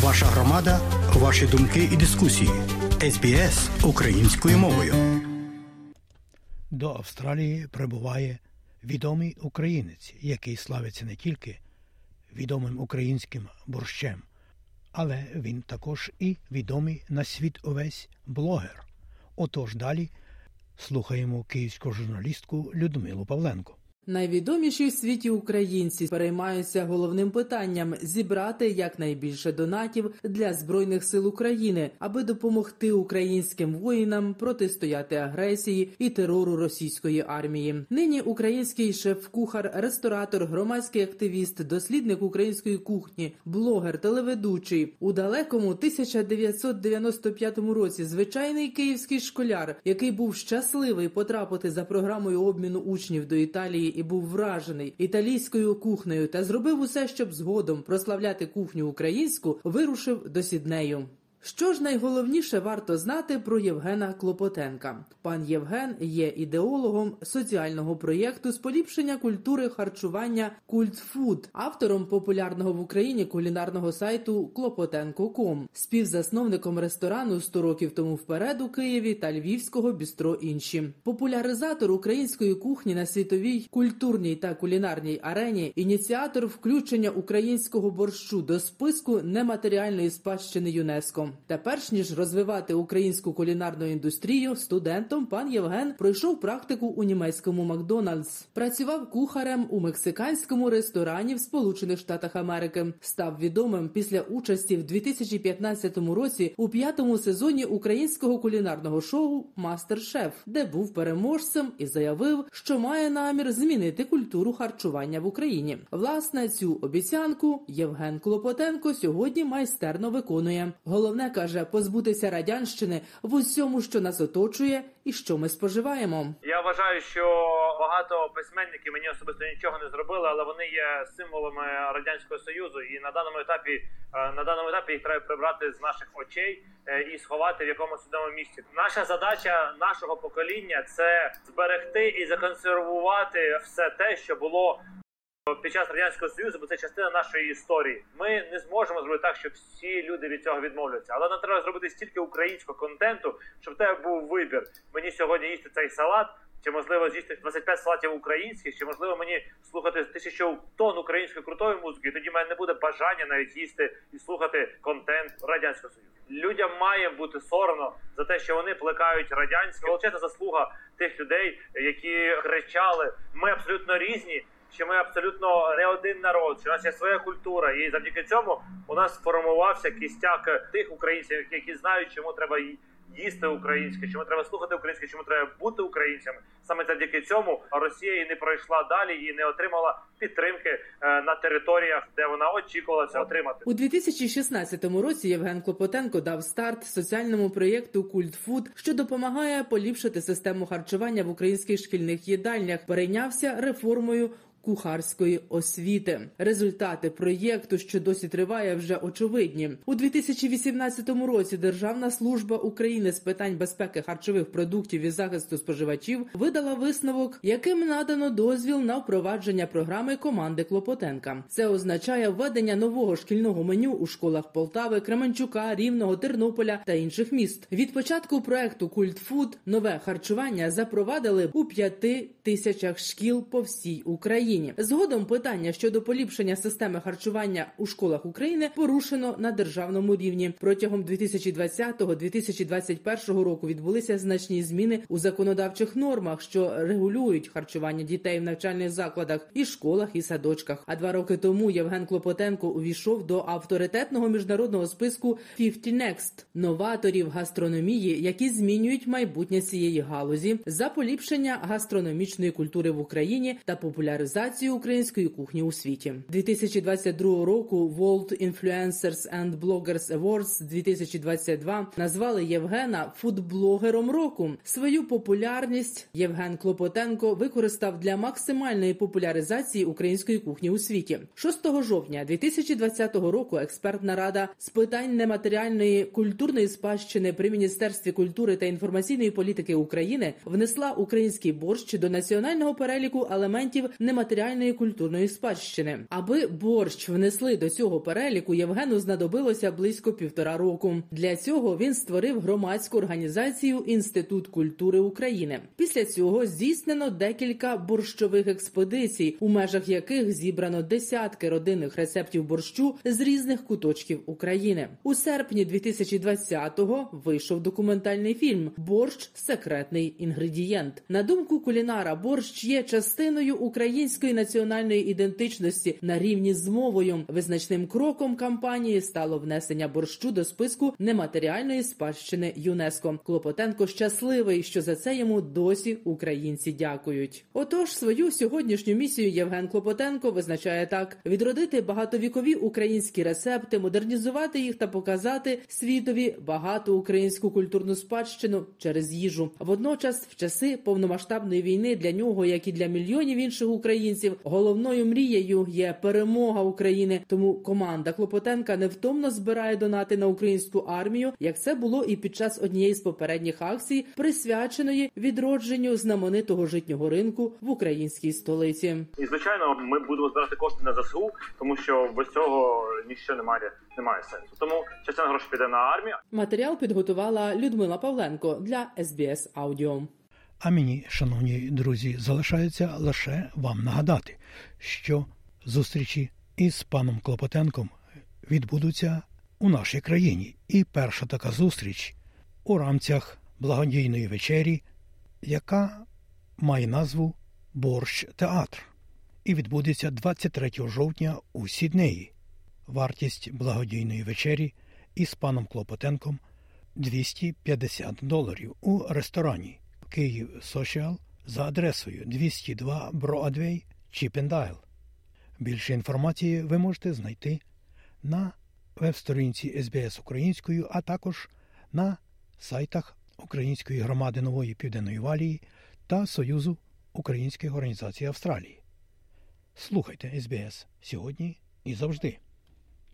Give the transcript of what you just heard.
Ваша громада, ваші думки і дискусії. СБС українською мовою. До Австралії прибуває відомий українець, який славиться не тільки відомим українським борщем, але він також і відомий на світ увесь блогер. Отож далі слухаємо київську журналістку Людмилу Павленко. Найвідоміші в світі українці переймаються головним питанням зібрати якнайбільше донатів для збройних сил України, аби допомогти українським воїнам протистояти агресії і терору російської армії. Нині український шеф-кухар, ресторатор, громадський активіст, дослідник української кухні, блогер, телеведучий у далекому 1995 році. Звичайний київський школяр, який був щасливий потрапити за програмою обміну учнів до Італії і був вражений італійською кухнею та зробив усе, щоб згодом прославляти кухню українську, вирушив до Сіднею. Що ж найголовніше варто знати про Євгена Клопотенка? Пан Євген є ідеологом соціального проєкту з поліпшення культури харчування Культфуд, автором популярного в Україні кулінарного сайту Клопотенко.ком, співзасновником ресторану «100 років тому вперед у Києві та Львівського бістро інші, популяризатор української кухні на світовій культурній та кулінарній арені, ініціатор включення українського борщу до списку нематеріальної спадщини ЮНЕСКО. Та перш ніж розвивати українську кулінарну індустрію, студентом пан Євген пройшов практику у німецькому Макдональдс, працював кухарем у мексиканському ресторані в Сполучених Штатах Америки. Став відомим після участі в 2015 році у п'ятому сезоні українського кулінарного шоу Мастер-Шеф, де був переможцем і заявив, що має намір змінити культуру харчування в Україні. Власне, цю обіцянку Євген Клопотенко сьогодні майстерно виконує. Головне каже позбутися радянщини в усьому, що нас оточує, і що ми споживаємо. Я вважаю, що багато письменників мені особисто нічого не зробили, але вони є символами радянського союзу, і на даному етапі е, на даному етапі їх треба прибрати з наших очей е, і сховати в якомусь одному місці. Наша задача нашого покоління це зберегти і законсервувати все те, що було. Під час радянського союзу, бо це частина нашої історії. Ми не зможемо зробити так, щоб всі люди від цього відмовляться. Але нам треба зробити стільки українського контенту, щоб в тебе був вибір. Мені сьогодні їсти цей салат, чи можливо з'їсти 25 салатів українських, чи можливо мені слухати тисячу тонн української крутої музики. Тоді в мене не буде бажання навіть їсти і слухати контент радянського союзу. Людям має бути соромно за те, що вони плекають радянське величезна заслуга тих людей, які кричали: ми абсолютно різні що ми абсолютно не один народ, що у нас є своя культура, і завдяки цьому у нас сформувався кістяк тих українців, які знають, чому треба їсти українське, чому треба слухати українське, чому треба бути українцями. Саме завдяки цьому Росія і не пройшла далі і не отримала підтримки е, на територіях, де вона очікувала це отримати у 2016 році. Євген Клопотенко дав старт соціальному проєкту Культфуд, що допомагає поліпшити систему харчування в українських шкільних їдальнях. Перейнявся реформою кухарської освіти. Результати проєкту, що досі триває, вже очевидні у 2018 році. Державна служба України з питань безпеки харчових продуктів і захисту споживачів видала висновок, яким надано дозвіл на впровадження програми команди Клопотенка. Це означає введення нового шкільного меню у школах Полтави, Кременчука, Рівного, Тернополя та інших міст. Від початку проекту Культфуд нове харчування запровадили у п'яти тисячах шкіл по всій Україні. Україні. Згодом питання щодо поліпшення системи харчування у школах України порушено на державному рівні. Протягом 2020-2021 року відбулися значні зміни у законодавчих нормах, що регулюють харчування дітей в навчальних закладах і школах і садочках. А два роки тому Євген Клопотенко увійшов до авторитетного міжнародного списку «50 Next» – новаторів гастрономії, які змінюють майбутнє цієї галузі за поліпшення гастрономічної культури в Україні та популяризацію популяризацію української кухні у світі. 2022 року World Influencers and Bloggers Awards 2022 назвали Євгена фудблогером року. Свою популярність Євген Клопотенко використав для максимальної популяризації української кухні у світі. 6 жовтня 2020 року. Експертна рада з питань нематеріальної культурної спадщини при міністерстві культури та інформаційної політики України внесла український борщ до національного переліку елементів нематеріальної нематеріальної культурної спадщини. Аби борщ внесли до цього переліку, Євгену знадобилося близько півтора року. Для цього він створив громадську організацію Інститут культури України. Після цього здійснено декілька борщових експедицій, у межах яких зібрано десятки родинних рецептів борщу з різних куточків України. У серпні 2020-го вийшов документальний фільм Борщ секретний інгредієнт. На думку кулінара, борщ є частиною української національної ідентичності на рівні з мовою. Визначним кроком кампанії стало внесення борщу до списку нематеріальної спадщини ЮНЕСКО. Клопотенко щасливий, що за це йому досі українці дякують. Отож, свою сьогоднішню місію Євген Клопотенко визначає так: відродити багатовікові українські рецепти, модернізувати їх та показати світові багату українську культурну спадщину через їжу. Водночас, в часи повномасштабної війни для нього, як і для мільйонів інших українців, головною мрією є перемога України. Тому команда Клопотенка невтомно збирає донати на українську армію, як це було і під час однієї з попередніх акцій, присвяченої відродженню знаменитого житнього ринку в українській столиці. І звичайно, ми будемо збирати кошти на ЗСУ, тому що без цього ніщо немає, немає сенсу. Тому частина грошей піде на армію. Матеріал підготувала Людмила Павленко для SBS Audio. А мені, шановні друзі, залишається лише вам нагадати, що зустрічі із паном Клопотенком відбудуться у нашій країні. І перша така зустріч у рамках благодійної вечері, яка має назву Борщ Театр, і відбудеться 23 жовтня у Сіднеї. Вартість благодійної вечері із паном Клопотенком 250 доларів у ресторані Київ Social за адресою 202 Broadway, Чіпендайл. Більше інформації ви можете знайти на веб-сторінці СБС Українською, а також на сайтах Української громади Нової Південної Валії та Союзу Українських організацій Австралії. Слухайте СБС сьогодні і завжди.